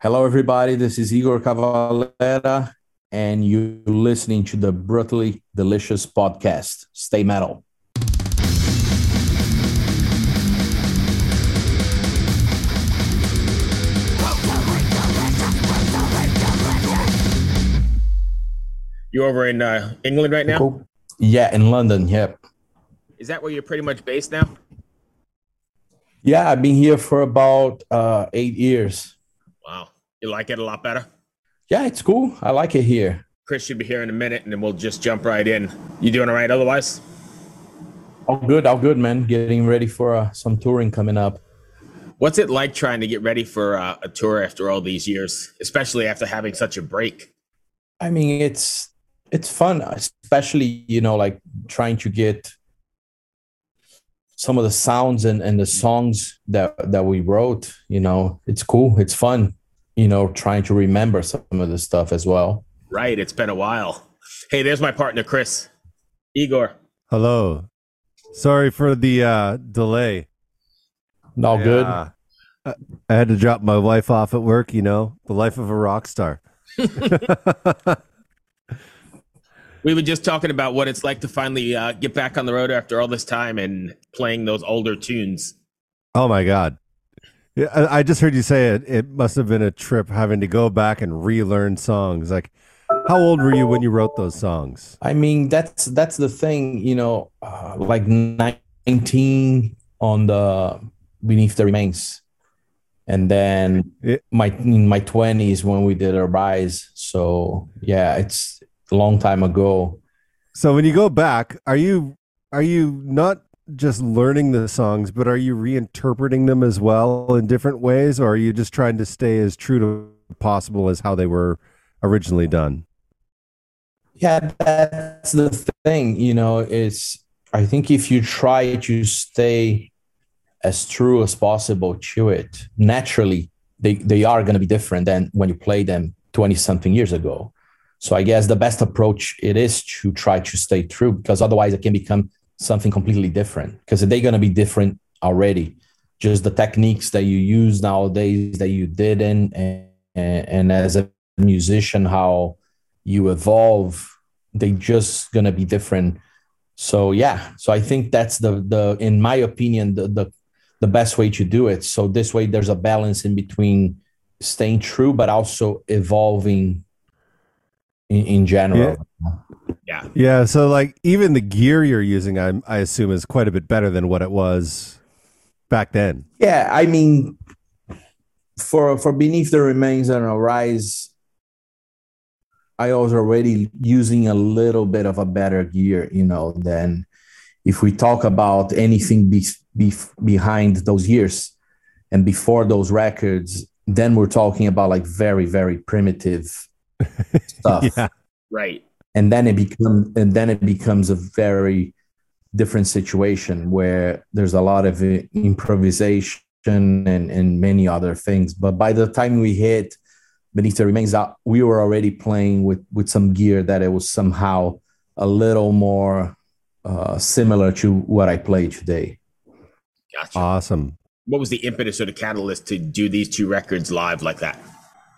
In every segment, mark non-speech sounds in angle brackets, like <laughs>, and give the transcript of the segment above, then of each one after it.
Hello, everybody. This is Igor Cavalera, and you're listening to the Brutally Delicious podcast. Stay metal. You're over in uh, England right now? Cool. Yeah, in London. Yep. Is that where you're pretty much based now? Yeah, I've been here for about uh, eight years. You like it a lot better? Yeah, it's cool. I like it here. Chris should be here in a minute and then we'll just jump right in. You doing all right otherwise? All good, all good, man. Getting ready for uh, some touring coming up. What's it like trying to get ready for uh, a tour after all these years, especially after having such a break? I mean, it's it's fun, especially you know, like trying to get some of the sounds and, and the songs that that we wrote. You know, it's cool, it's fun. You know, trying to remember some of the stuff as well. Right, it's been a while. Hey, there's my partner, Chris. Igor. Hello. Sorry for the uh, delay. All good. I, I had to drop my wife off at work. You know, the life of a rock star. <laughs> We were just talking about what it's like to finally uh, get back on the road after all this time and playing those older tunes. Oh my god! Yeah, I, I just heard you say it. It must have been a trip having to go back and relearn songs. Like, how old were you when you wrote those songs? I mean, that's that's the thing, you know, uh, like 19 on the Beneath the Remains. And then It- my in my 20s when we did Arise. So, yeah, it's a long time ago. So when you go back, are you are you not just learning the songs, but are you reinterpreting them as well in different ways, or are you just trying to stay as true to possible as how they were originally done? Yeah, that's the thing, you know, it's I think if you try to stay as true as possible to it, naturally they, they are going to be different than when you play them 20 something years ago. So I guess the best approach it is to try to stay true because otherwise it can become something completely different because they're going to be different already. Just the techniques that you use nowadays that you didn't and, and, as a musician how you evolve they just gonna be different so yeah so i think that's the the in my opinion the the, the best way to do it so this way there's a balance in between staying true but also evolving in, in general Yeah. Yeah, Yeah. so like even the gear you're using, I I assume is quite a bit better than what it was back then. yeah i mean for for beneath the remains and arise i was already using a little bit of a better gear you know than if we talk about anything be, be, behind those years and before those records then we're talking about like very very primitive <laughs> stuff Yeah. Right. And then it becomes and then it becomes a very different situation where there's a lot of uh, improvisation and and many other things but by the time we hit beneath the remains out we were already playing with with some gear that it was somehow a little more uh, similar to what i play today Gotcha. Awesome. what was the impetus or the catalyst to do these two records live like that?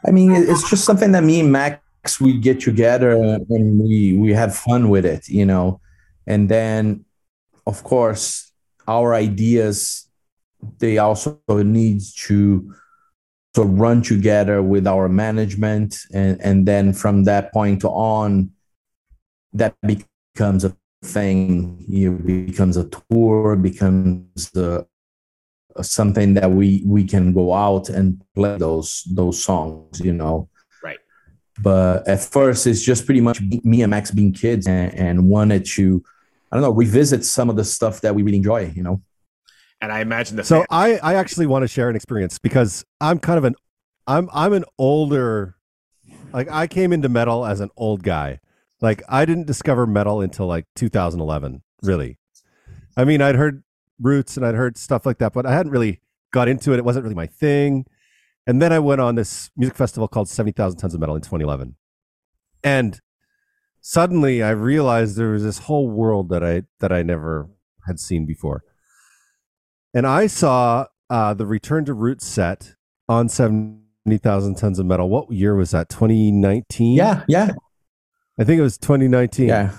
I mean, it's just something that me and Max we get together and we we have fun with it, you know. And then, of course, our ideas they also need to to run together with our management, and and then from that point on, that becomes a thing. You becomes a tour, becomes the something that we we can go out and play those those songs you know. But at first it's just pretty much me and max being kids and, and wanted to i don't know revisit some of the stuff that we really enjoy you know And I imagine the So I, I actually want to share an experience because I'm kind of an I'm I'm an older like I came into metal as an old guy. Like I didn't discover metal until like 2011, really. I mean, I'd heard roots and I'd heard stuff like that, but I hadn't really got into it. It wasn't really my thing. And then I went on this music festival called 70,000 Tons of Metal in 2011. And suddenly I realized there was this whole world that I that I never had seen before. And I saw uh, the Return to Roots set on 70,000 Tons of Metal. What year was that? 2019? Yeah, yeah. I think it was 2019. Yeah.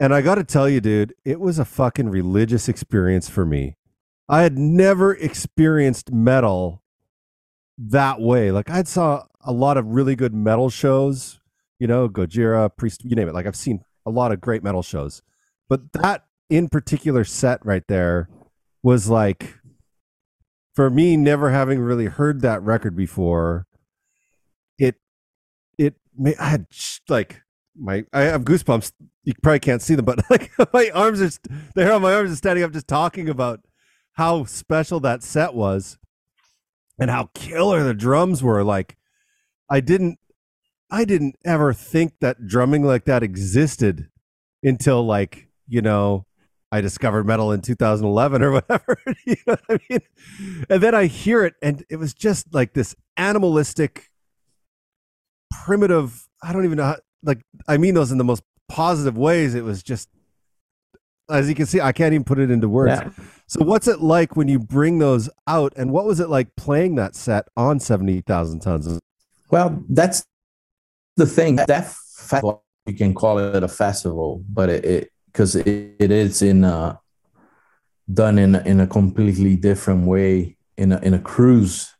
And I got to tell you, dude, it was a fucking religious experience for me. I had never experienced metal that way. Like I saw a lot of really good metal shows, you know, Gojira, Priest, you name it. Like I've seen a lot of great metal shows, but that in particular set right there was like, for me, never having really heard that record before. It, it, I had like my, I have goosebumps. You probably can't see them, but <laughs> like my arms are, the hair on my arms is standing up just talking about how special that set was and how killer the drums were. Like, I didn't, I didn't ever think that drumming like that existed until like you know I discovered metal in 2011 or <laughs> whatever. <laughs> you know what I mean? And then I hear it, and it was just like this animalistic, primitive. I don't even know. How, like I mean those in the most positive ways. It was just, as you can see, I can't even put it into words. Yeah. So what's it like when you bring those out, and what was it like playing that set on seventy thousand tons? Well, that's the thing. That festival, you can call it a festival, but it because it, it, it is in a, done in a, in a completely different way in a, in a cruise.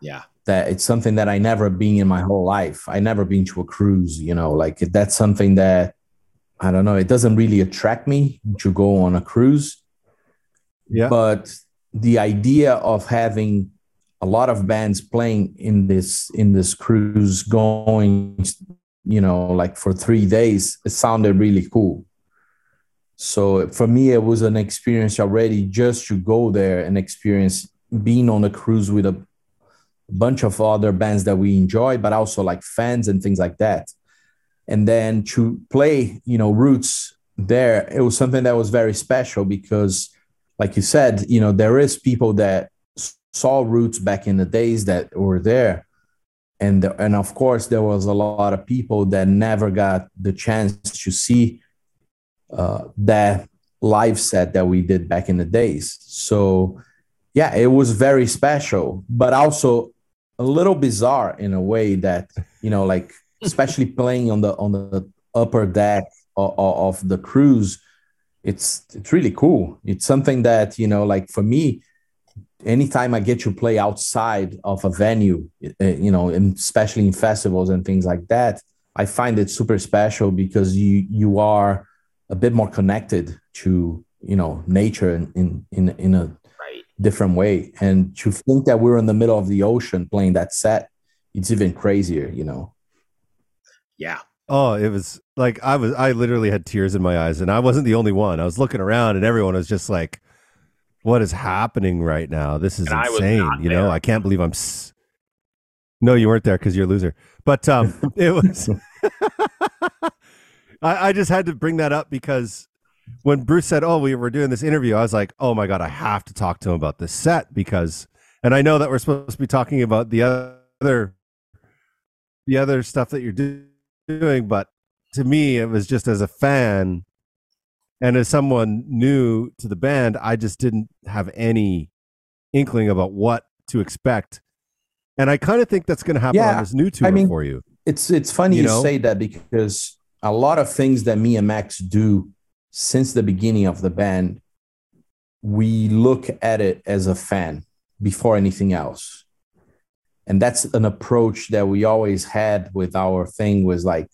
Yeah. That it's something that I never been in my whole life. I never been to a cruise. You know, like that's something that I don't know. It doesn't really attract me to go on a cruise Yeah. but the idea of having a lot of bands playing in this in this cruise going you know like for three days it sounded really cool so for me it was an experience already just to go there and experience being on a cruise with a bunch of other bands that we enjoy but also like fans and things like that and then to play you know roots there it was something that was very special because like you said, you know, there is people that saw roots back in the days that were there. And, and of course, there was a lot of people that never got the chance to see uh, that live set that we did back in the days. So, yeah, it was very special, but also a little bizarre in a way that, you know, like, <laughs> especially playing on the on the upper deck of, of the cruise it's it's really cool. It's something that you know, like for me, anytime I get to play outside of a venue, eh, you know, and especially in festivals and things like that, I find it super special because you you are a bit more connected to you know nature in in in, in a Right. different way. And to think that we're in the middle of the ocean playing that set, it's even crazier, you know. Yeah. Oh, it was like I was I literally had tears in my eyes and I wasn't the only one. I was looking around and everyone was just like what is happening right now? This is And insane. You know, there. I can't believe I'm s- No, you weren't there cuz you're a loser. But um <laughs> it was <laughs> I, I just had to bring that up because when Bruce said, "Oh, we were doing this interview," I was like, "Oh my god, I have to talk to him about this set because." And I know that we're supposed to be talking about the other, the other stuff that you're do- doing, but to me, it was just as a fan and as someone new to the band, I just didn't have any inkling about what to expect. And I kind of think that's going to happen on Yeah, this new tour mean- for you. it's it's funny You you, know? say that because a lot of things that me and Max do since the beginning of the band, we look at it as a fan before anything else. And that's an approach that we always had with our thing was like,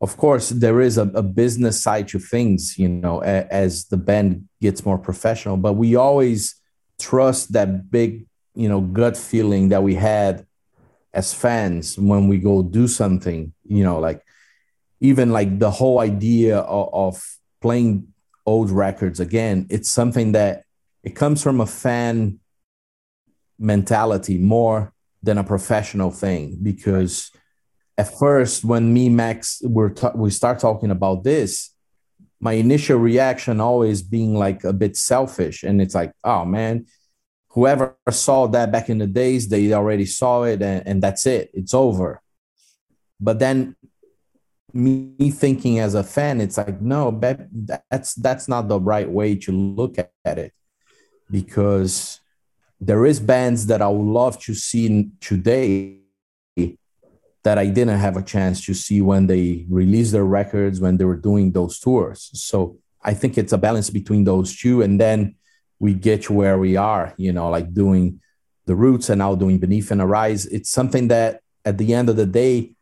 of course, there is a, a business side to things, you know, a, as the band gets more professional, but we always trust that big, you know, gut feeling that we had as fans when we go do something you know like even like the whole idea of, of playing old records again it's something that it comes from a fan mentality more than a professional thing because at first when me max were ta- we start talking about this my initial reaction always being like a bit selfish and it's like oh man whoever saw that back in the days they already saw it and, and that's it. It's over. But then me thinking as a fan it's like no that's that's not the right way to look at it because there is bands that i would love to see today that I didn't have a chance to see when they released their records, when they were doing those tours. So I think it's a balance between those two. And then we get to where we are, you know, like doing the roots and now doing Beneath and Arise. It's something that at the end of the day,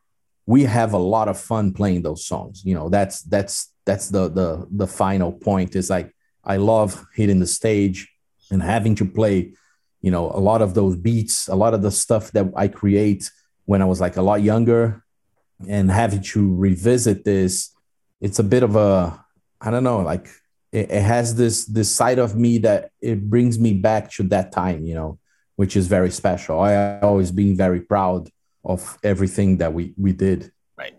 we have a lot of fun playing those songs. You know, that's that's that's the the the final point. Is like I love hitting the stage and having to play, you know, a lot of those beats, a lot of the stuff that I create when I was like a lot younger and having to revisit this, it's a bit of a, I don't know, like it, it has this, this side of me that it brings me back to that time, you know, which is very special. I always been very proud of everything that we, we did. Right.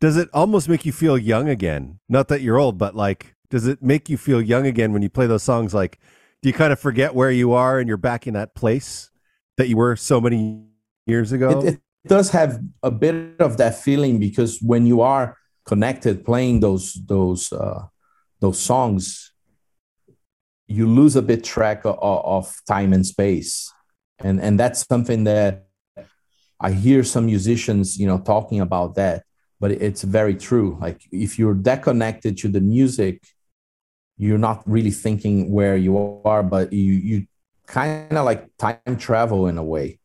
Does it almost make you feel young again? Not that you're old, but like, does it make you feel young again when you play those songs? Like, do you kind of forget where you are and you're back in that place that you were so many years ago? It, it, does have a bit of that feeling because when you are connected playing those those uh, those songs, you lose a bit track of, of time and space, and and that's something that I hear some musicians you know talking about that, but it's very true. Like if you're that connected to the music, you're not really thinking where you are, but you you kind of like time travel in a way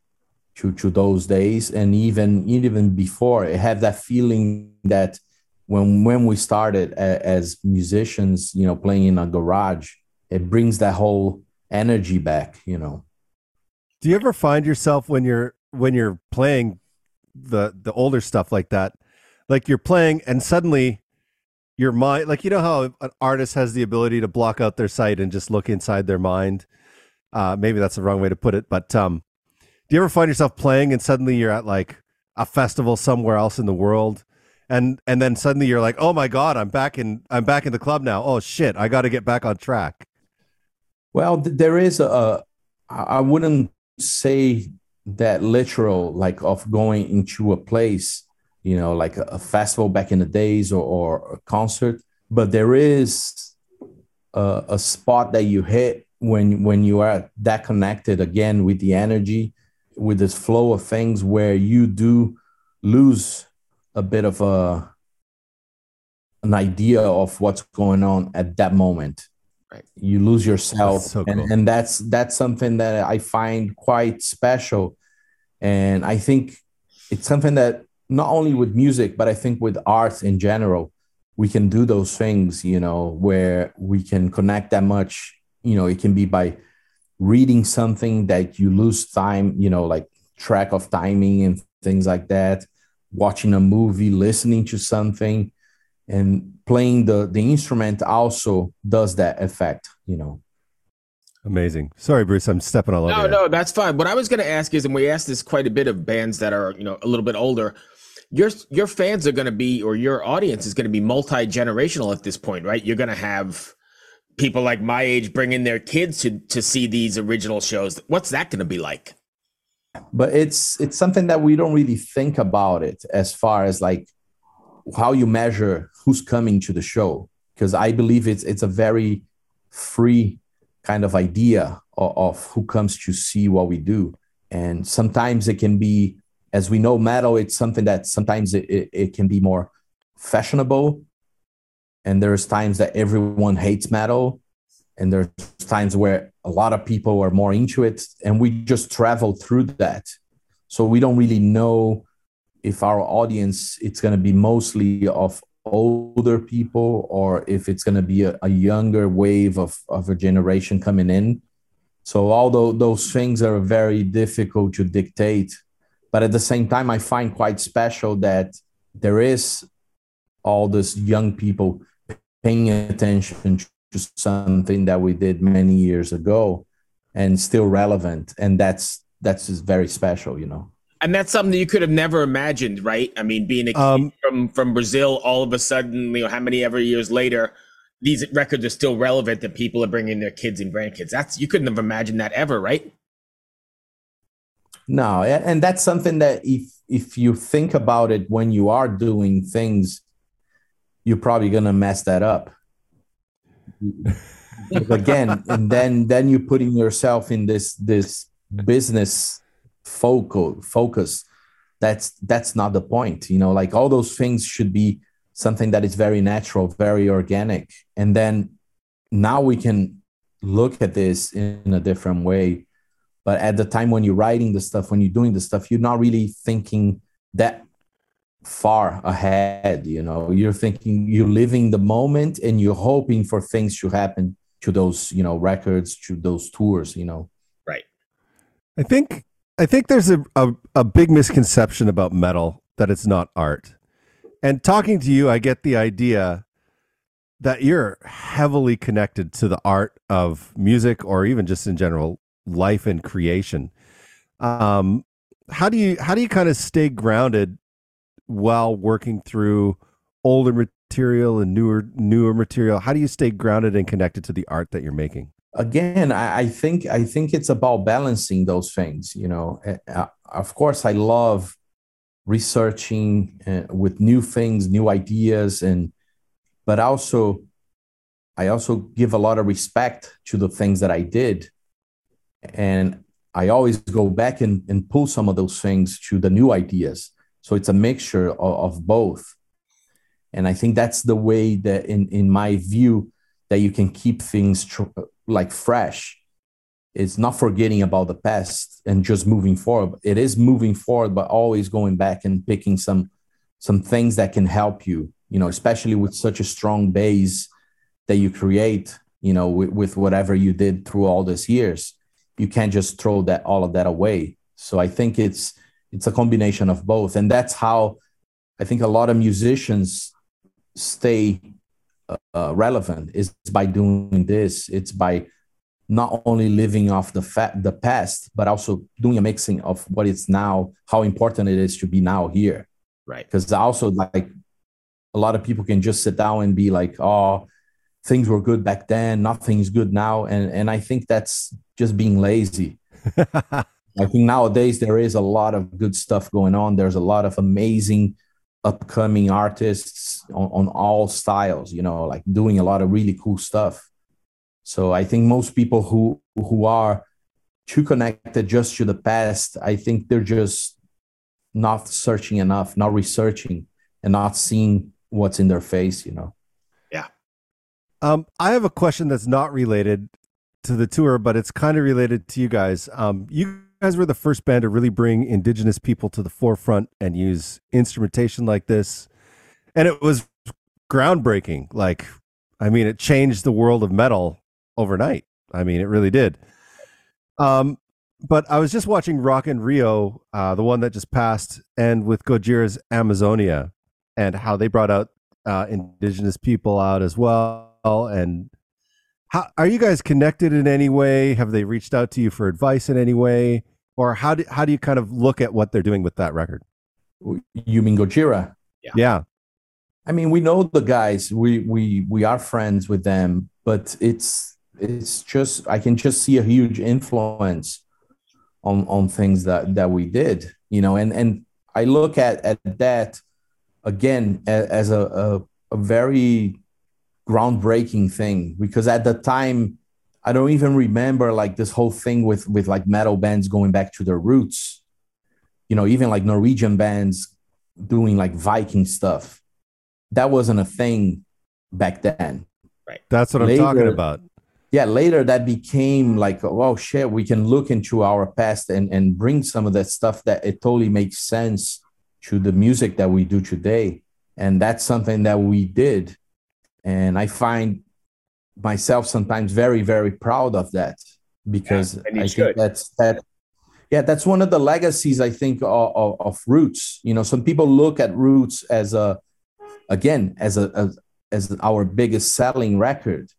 to, to those days. And even even before I have that feeling that when when we started a, as musicians you know playing in a garage it brings that whole energy back you know. Do you ever find yourself when you're when you're playing the the older stuff like that like you're playing and suddenly your mind like you know how an artist has the ability to block out their sight and just look inside their mind? Uh maybe that's the wrong way to put it but um do you ever find yourself playing and suddenly you're at like a festival somewhere else in the world and and then suddenly you're like oh my god i'm back in i'm back in the club now. Oh shit i got to get back on track. Well there is a i wouldn't say that literal like of going into a place you know like a, a festival back in the days or, or a concert. But there is a, a spot that you hit when when you are that connected again with the energy with this flow of things where you do lose a bit of a an idea of what's going on at that moment. Right. You lose yourself. So cool. and, and that's that's something that i find quite special. And i think it's something that not only with music but i think with art in general we can do those things you know where we can connect that much you know it can be by reading something that you lose time, you know, like track of timing and things like that, watching a movie, listening to something, and playing the the instrument also does that effect, you know. Amazing. Sorry, Bruce, I'm stepping all over. No, you. no, that's fine. What I was going to ask is, and we asked this quite a bit of bands that are, you know, a little bit older. Your your fans are going to be, or your audience is going to be multi generational at this point, right? You're going to have people like my age bringing their kids to to see these original shows. What's that going to be like? But it's it's something that we don't really think about it as far as like how you measure who's coming to the show because I believe it's it's a very free kind of idea of, of who comes to see what we do and sometimes it can be as we know metal it's something that sometimes it, it, it can be more fashionable. And there's times that everyone hates metal and there's times where a lot of people are more into it. And we just travel through that. So we don't really know if our audience it's going to be mostly of older people or if it's going to be a, a, younger wave of, of a generation coming in. So although those things are very difficult to dictate but at the same time i find quite special that there is all these young people paying attention to something that we did many years ago and still relevant and that's that's just very special, you know. And that's something that you could have never imagined, right? I mean, being a kid Um, from from Brazil, all of a sudden, you know, how many ever years later, these records are still relevant that people are bringing their kids and grandkids. That's you couldn't have imagined that ever, right? No, and that's something that if if you think about it when you are doing things, you're probably gonna mess that up. Again, <laughs> and then then you're putting yourself in this this business focal focus. That's that's not the point. You know, like all those things should be something that is very natural, very organic. And then now we can look at this in a different way but at the time when you're writing the stuff when you're doing the stuff you're not really thinking that far ahead you know you're thinking you're living the moment and you're hoping for things to happen to those you know records to those tours you know Right. I think I think there's a, a, a big misconception about metal that it's not art. And talking to you, I get the idea that you're heavily connected to the art of music or even just in general life and creation. Um, how do you how do you kind of stay grounded while working through older material and newer newer material? How do you stay grounded and connected to the art that you're making? again I, I think i think it's about balancing those things you know Uh, of course i love researching uh, with new things new ideas and but also i also give a lot of respect to the things that i did and i always go back and, and pull some of those things to the new ideas. So it's a mixture of, of both. And i think that's the way that in in my view that you can keep things tr- like fresh. It's not forgetting about the past and just moving forward. It is moving forward but always going back and picking some some things that can help you you know especially with such a strong base that you create you know with, with whatever you did through all these years you can't just throw that all of that away. So i think it's it's a combination of both. And that's how i think a lot of musicians stay uh, relevant is by doing this. It's by not only living off the fa- the past but also doing a mixing of what it's now how important it is to be now here. Right. because also like a lot of people can just sit down and be like oh things were good back then. Nothing's good now. And and i think that's just being lazy. <laughs> I think nowadays there is a lot of good stuff going on. There's a lot of amazing upcoming artists on, on all styles you know like doing a lot of really cool stuff. So i think most people who who are too connected just to the past i think they're just not searching enough not researching and not seeing what's in their face you know? Yeah. Um, I have a question that's not related to the tour, but it's kind of related to you guys. Um, you guys were the first band to really bring indigenous people to the forefront and use instrumentation like this, and it was groundbreaking. Like, I mean, it changed the world of metal overnight. I mean, it really did. Um, but I was just watching Rock in Rio, uh, the one that just passed, and with Gojira's Amazonia, and how they brought out uh, indigenous people out as well. And how are you guys connected in any way? Have they reached out to you for advice in any way, or how do how do you kind of look at what they're doing with that record? you mean gojira Yeah, yeah. I mean, we know the guys. We we we are friends with them, but it's it's just I can just see a huge influence on on things that that we did, you know. And and I look at at that again as a a, a very groundbreaking thing because at the time I don't even remember like this whole thing with with like metal bands going back to their roots, you know, even like Norwegian bands doing like Viking stuff that wasn't a thing back then. Right. That's what I'm talking about. Yeah, later that became like, oh shit, we can look into our past and and bring some of that stuff that it totally makes sense to the music that we do today. And that's something that we did. And I find myself sometimes very, very proud of that because Yeah, I should. think that's that. Yeah, that's one of the legacies I think of, of, of Roots. You know, some people look at Roots as a again as a as, as our biggest selling record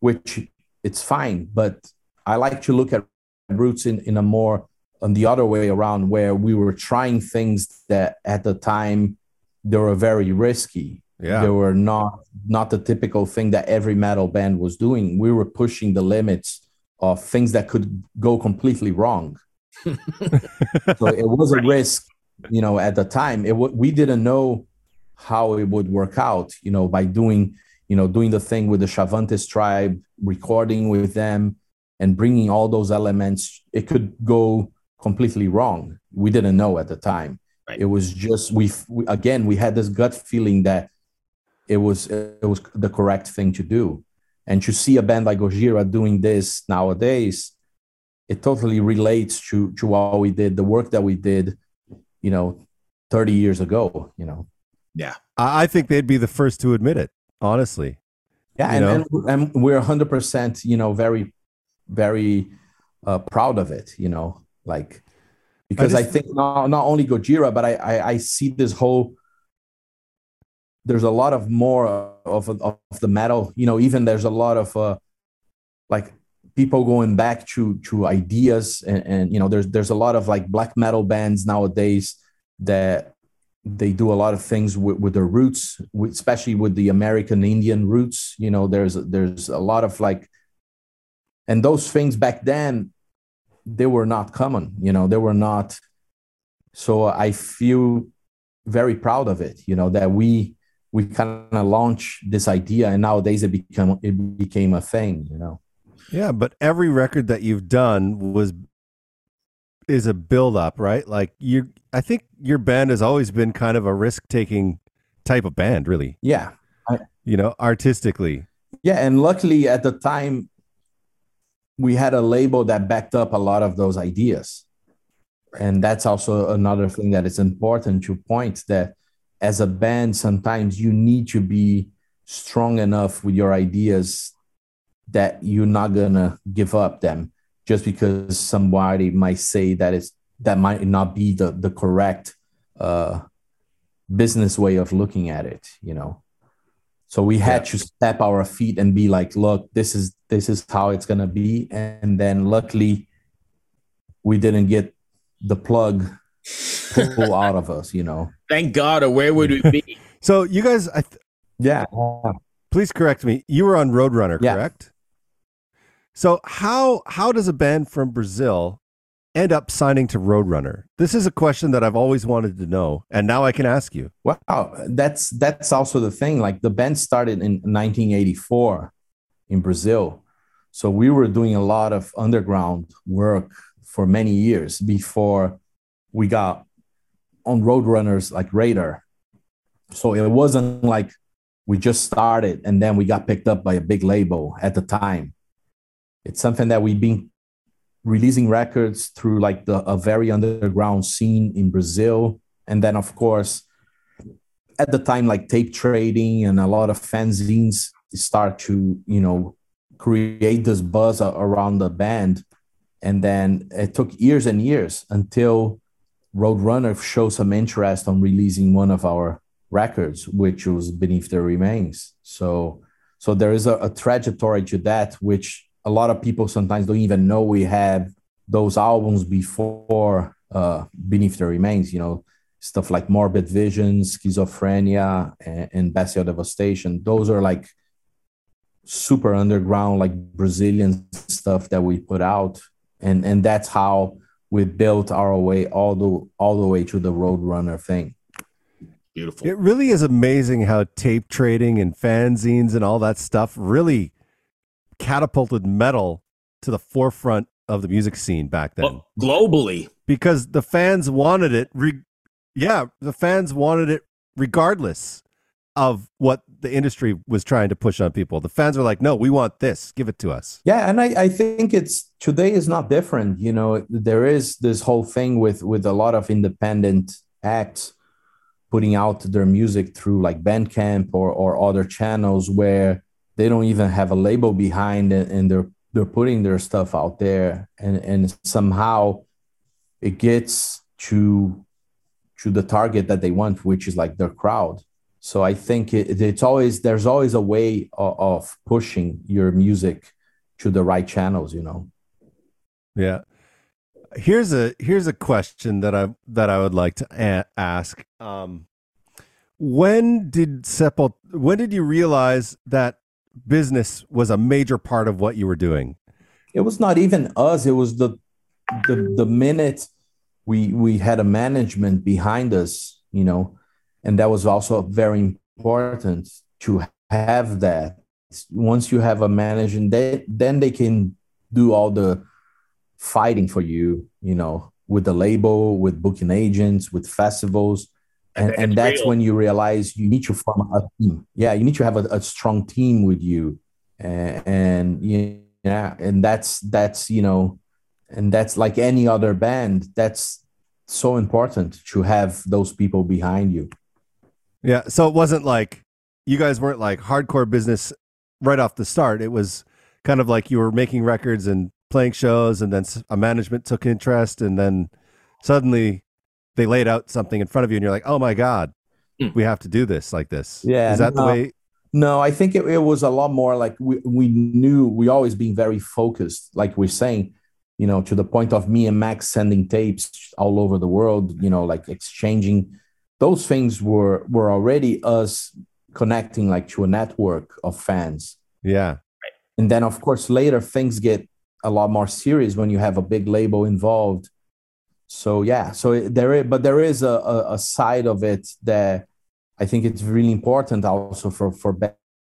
which it's fine but i like to look at roots in, in a more on the other way around where we were trying things that at the time they were very risky Yeah. they were not not the typical thing that every metal band was doing. We were pushing the limits of things that could go completely wrong. <laughs> So it was a risk you know at the time. It w- we didn't know how it would work out you know by doing you know doing the thing with the Xavantes tribe recording with them and bringing all those elements. It could go completely wrong. We didn't know at the time. Right. it was just we again we had this gut feeling that it was it was the correct thing to do. And to see a band like Gojira doing this nowadays it totally relates to to what we did the work that we did you know 30 years ago you know? Yeah. I think they'd be the first to admit it, honestly. yeah and, and, and we're 100% you know very very uh, proud of it you know? Like because i, just- think not, not only gojira but I, I i see this whole there's a lot of more of, of the metal you know even there's a lot of uh like people going back to to ideas and, and you know there's there's a lot of like black metal bands nowadays that they do a lot of things with, with their roots with, especially with the american indian roots you know there's there's a lot of like and those things back then they were not common you know they were not so i feel very proud of it you know that we we kind of launched this idea and nowadays it become it became a thing you know Yeah, but every record that you've done was is a build up, right? Like you I think your band has always been kind of a risk taking type of band, really. yeah You know, artistically. yeah and luckily at the time we had a label that backed up a lot of those ideas and that's also another thing that is important to point that as a band sometimes you need to be strong enough with your ideas that you're not gonna give up them. Just because somebody might say that it's that might not be the the correct uh business way of looking at it you know? So we had to step our feet and be like look this is this is how it's gonna be. And then luckily we didn't get the plug pulled out of us you know <laughs> Thank God, or where would we be? <laughs> So you guys I th- yeah please correct me. You were on Roadrunner, Yeah. correct? So how how does a band from Brazil end up signing to Roadrunner? This is a question that I've always wanted to know, and now I can ask you. Wow, that's that's also the thing. Like the band started in 1984 in Brazil, so we were doing a lot of underground work for many years before we got on Roadrunners like radar. So it wasn't like we just started and then we got picked up by a big label at the time. It's something that we've been releasing records through like the a very underground scene in Brazil, and then of course at the time like tape trading and a lot of fanzines start to you know create this buzz around the band and then it took years and years until roadrunner showed some interest on releasing one of our records which was beneath the remains. So so there is a, a trajectory to that which a lot of people sometimes don't even know we had those albums before uh, beneath the remains you know stuff like morbid vision schizophrenia and, and bestial devastation. Those are like super underground like brazilian stuff that we put out. And and that's how we built our way all the all the way to the roadrunner thing Beautiful. It really is amazing how tape trading and fanzines and all that stuff really catapulted metal to the forefront of the music scene back then. Well, globally, because the fans wanted it. Re- yeah, the fans wanted it regardless of what the industry was trying to push on people. The fans were like, "No, we want this. Give it to us." Yeah, and I, I think it's today is not different. You know, there is this whole thing with with a lot of independent acts putting out their music through like Bandcamp or or other channels where they don't even have a label behind it and they're they're putting their stuff out there and and somehow it gets to to the target that they want, which is like their crowd. So I think it, it's always there's always a way of, of pushing your music to the right channels, you know. Yeah. here's a here's a question that I that I would like to a- ask. Um, when did Sepul? When did you realize that business was a major part of what you were doing? It was not even us. It was the the the minute we we had a management behind us, you know, and that was also very important to have that. Once you have a management, they, then they can do all the fighting for you, you know, with the label, with booking agents, with festivals. And, and, that's real. when you realize you need to form a team. Yeah, you need to have a, a strong team with you. And, and yeah, and that's that's you know, and that's like any other band. That's so important to have those people behind you. Yeah. So it wasn't like you guys weren't like hardcore business right off the start. It was kind of like you were making records and playing shows, and then a management took interest, and then suddenly they laid out something in front of you, and you're like, "Oh my god, mm. we have to do this like this." Yeah, is that no, the way? No, I think it, it was a lot more like we we knew we always being very focused, like we're saying, you know, to the point of me and Max sending tapes all over the world, you know, like exchanging. Those things were were already us connecting like to a network of fans. Yeah. And then of course later things get a lot more serious when you have a big label involved. So yeah, so there is, but there is a, a, a side of it that I think it's really important also for for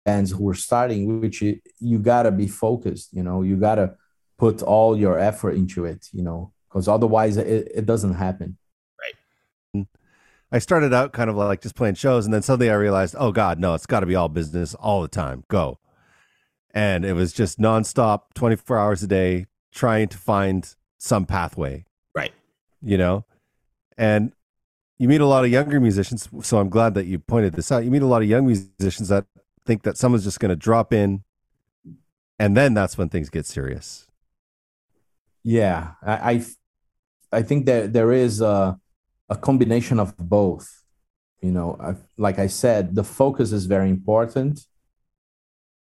bands who are starting, which you, you gotta be focused. You know, you gotta put all your effort into it. You know, because otherwise it, it doesn't happen. Right. I started out kind of like just playing shows, and then suddenly I realized, oh God, no, it's got to be all business all the time. Go and it was just nonstop, 24 hours a day, trying to find some pathway. Right. You know, and you meet a lot of younger musicians. So I'm glad that you pointed this out. You meet a lot of young musicians that think that someone's just going to drop in, and then that's when things get serious. Yeah, I, I, I think that there is a, a combination of both. You know, I, like I said, the focus is very important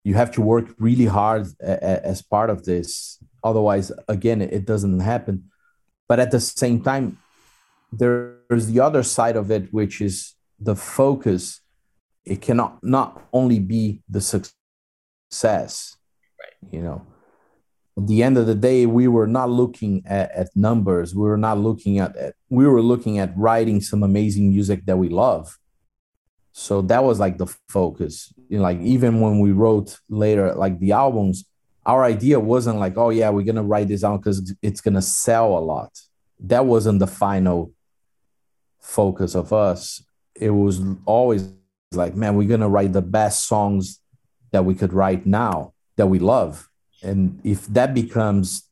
you have to work really hard a, a, as part of this otherwise again it doesn't happen but at the same time there's the other side of it which is the focus it cannot not only be the success right. you know at the end of the day we were not looking at, at numbers. We were not looking at, at we were looking at writing some amazing music that we love. So that was like the focus. You know, like even when we wrote later like the albums our idea wasn't like oh yeah we're gonna write this out because it's gonna sell a lot. That wasn't the final focus of us. It was always like man we're gonna write the best songs that we could write now that we love and if that becomes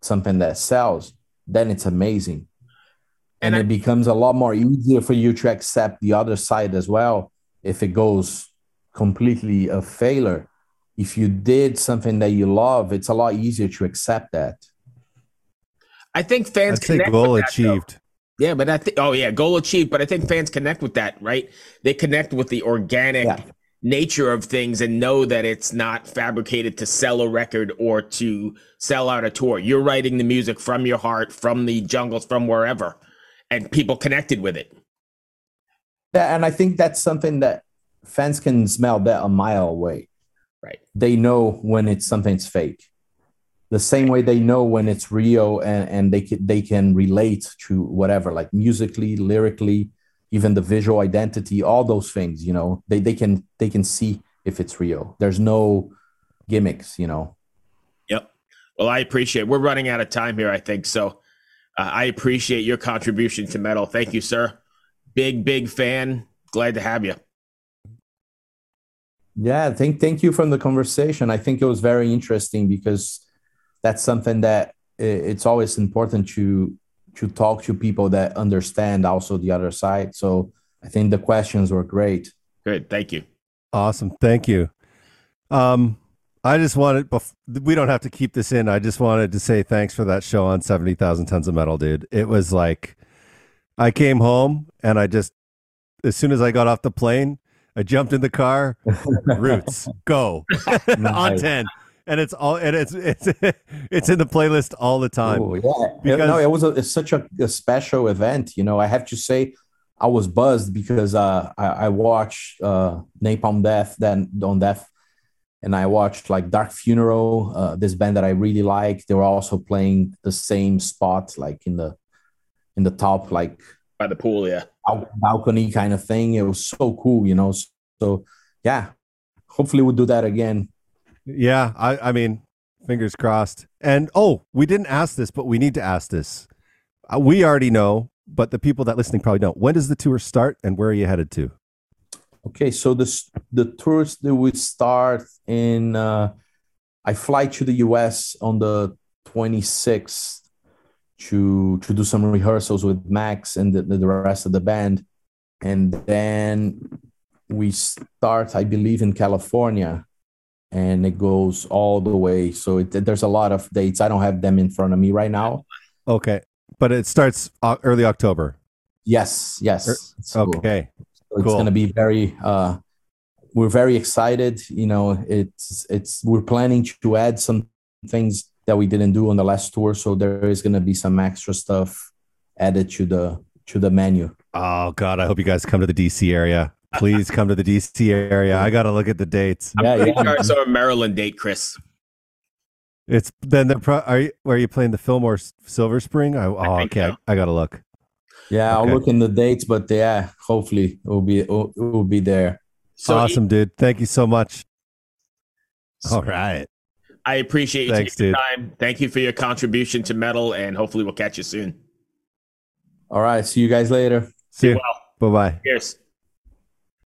something that sells then it's amazing. And, and I, it becomes a lot more easier for you to accept the other side as well if it goes completely a failure. If you did something that you love it's a lot easier to accept that. I think fans I'd say goal achieved that, yeah but i think oh yeah goal achieved but i think fans connect with that right? They connect with the organic yeah. Nature of things and know that it's not fabricated to sell a record or to sell out a tour you're writing the music from your heart from the jungles from wherever and people connected with it. Yeah, and I think that's something that fans can smell that a mile away. Right. They know when it's something's fake. The same way they know when it's real and, and they can they can relate to whatever, like musically, lyrically, even the visual identity, all those things, you know, they, they can they can see if it's real. There's no gimmicks, you know. Yep. Well, I appreciate. We're running out of time here, I think. So uh, I appreciate your contribution to metal. Thank you, sir. Big, big fan. Glad to have you. Yeah, thank thank you from the conversation. I think it was very interesting because that's something that it's always important to to talk to people that understand also the other side. So I think the questions were great. Good, thank you. Awesome, thank you. Um, I just wanted, we don't have to keep this in. I just wanted to say thanks for that show on 70,000 Tons of Metal, dude. It was like, I came home and I just, as soon as I got off the plane, I jumped in the car, <laughs> roots, go <laughs> on 10. And it's all and it's it's <laughs> it's in the playlist all the time. Oh, yeah, Because- no, it was a, it's such a, a special event. You know, I have to say, I was buzzed because uh, I, I watched uh, Napalm Death, then on Death, and I watched like Dark Funeral, uh, this band that I really like. They were also playing the same spot, like in the in the top, like By the pool, yeah. balcony kind of thing. It was so cool, you know. So yeah, hopefully we'll do that again. Yeah, I I mean, fingers crossed. And oh, we didn't ask this, but we need to ask this. Uh, we already know, but the people that listening probably don't. When does the tour start, and where are you headed to? Okay, so this the tours that we start in. Uh, I fly to the U.S. on the 26th to to do some rehearsals with Max and the, the rest of the band, and then we start, I believe, in California, and it goes all the way. So it, there's a lot of dates. I don't have them in front of me right now. Okay, but it starts early October. Yes, yes. So- Okay, So it's Cool. going to be very uh we're very excited you know it's it's we're planning to add some things that we didn't do on the last tour so there is going to be some extra stuff added to the to the menu Oh God, I hope you guys come to the DC area. Please come to the DC area. I got to look at the dates. I'm Yeah, pretty yeah. sure I saw a Maryland date, Chris. It's then the pro- are you where are you playing the Fillmore Silver Spring? I, oh, think okay. so. I, got to look. yeah Okay. i'll look in the dates but yeah hopefully it will be it will, it will be there So awesome, dude. Thank you so much. So All right. I appreciate you Thanks, taking the dude. time. Thank you for your contribution to metal, and hopefully we'll catch you soon. all right see you guys later See you. Well, Bye bye. cheers.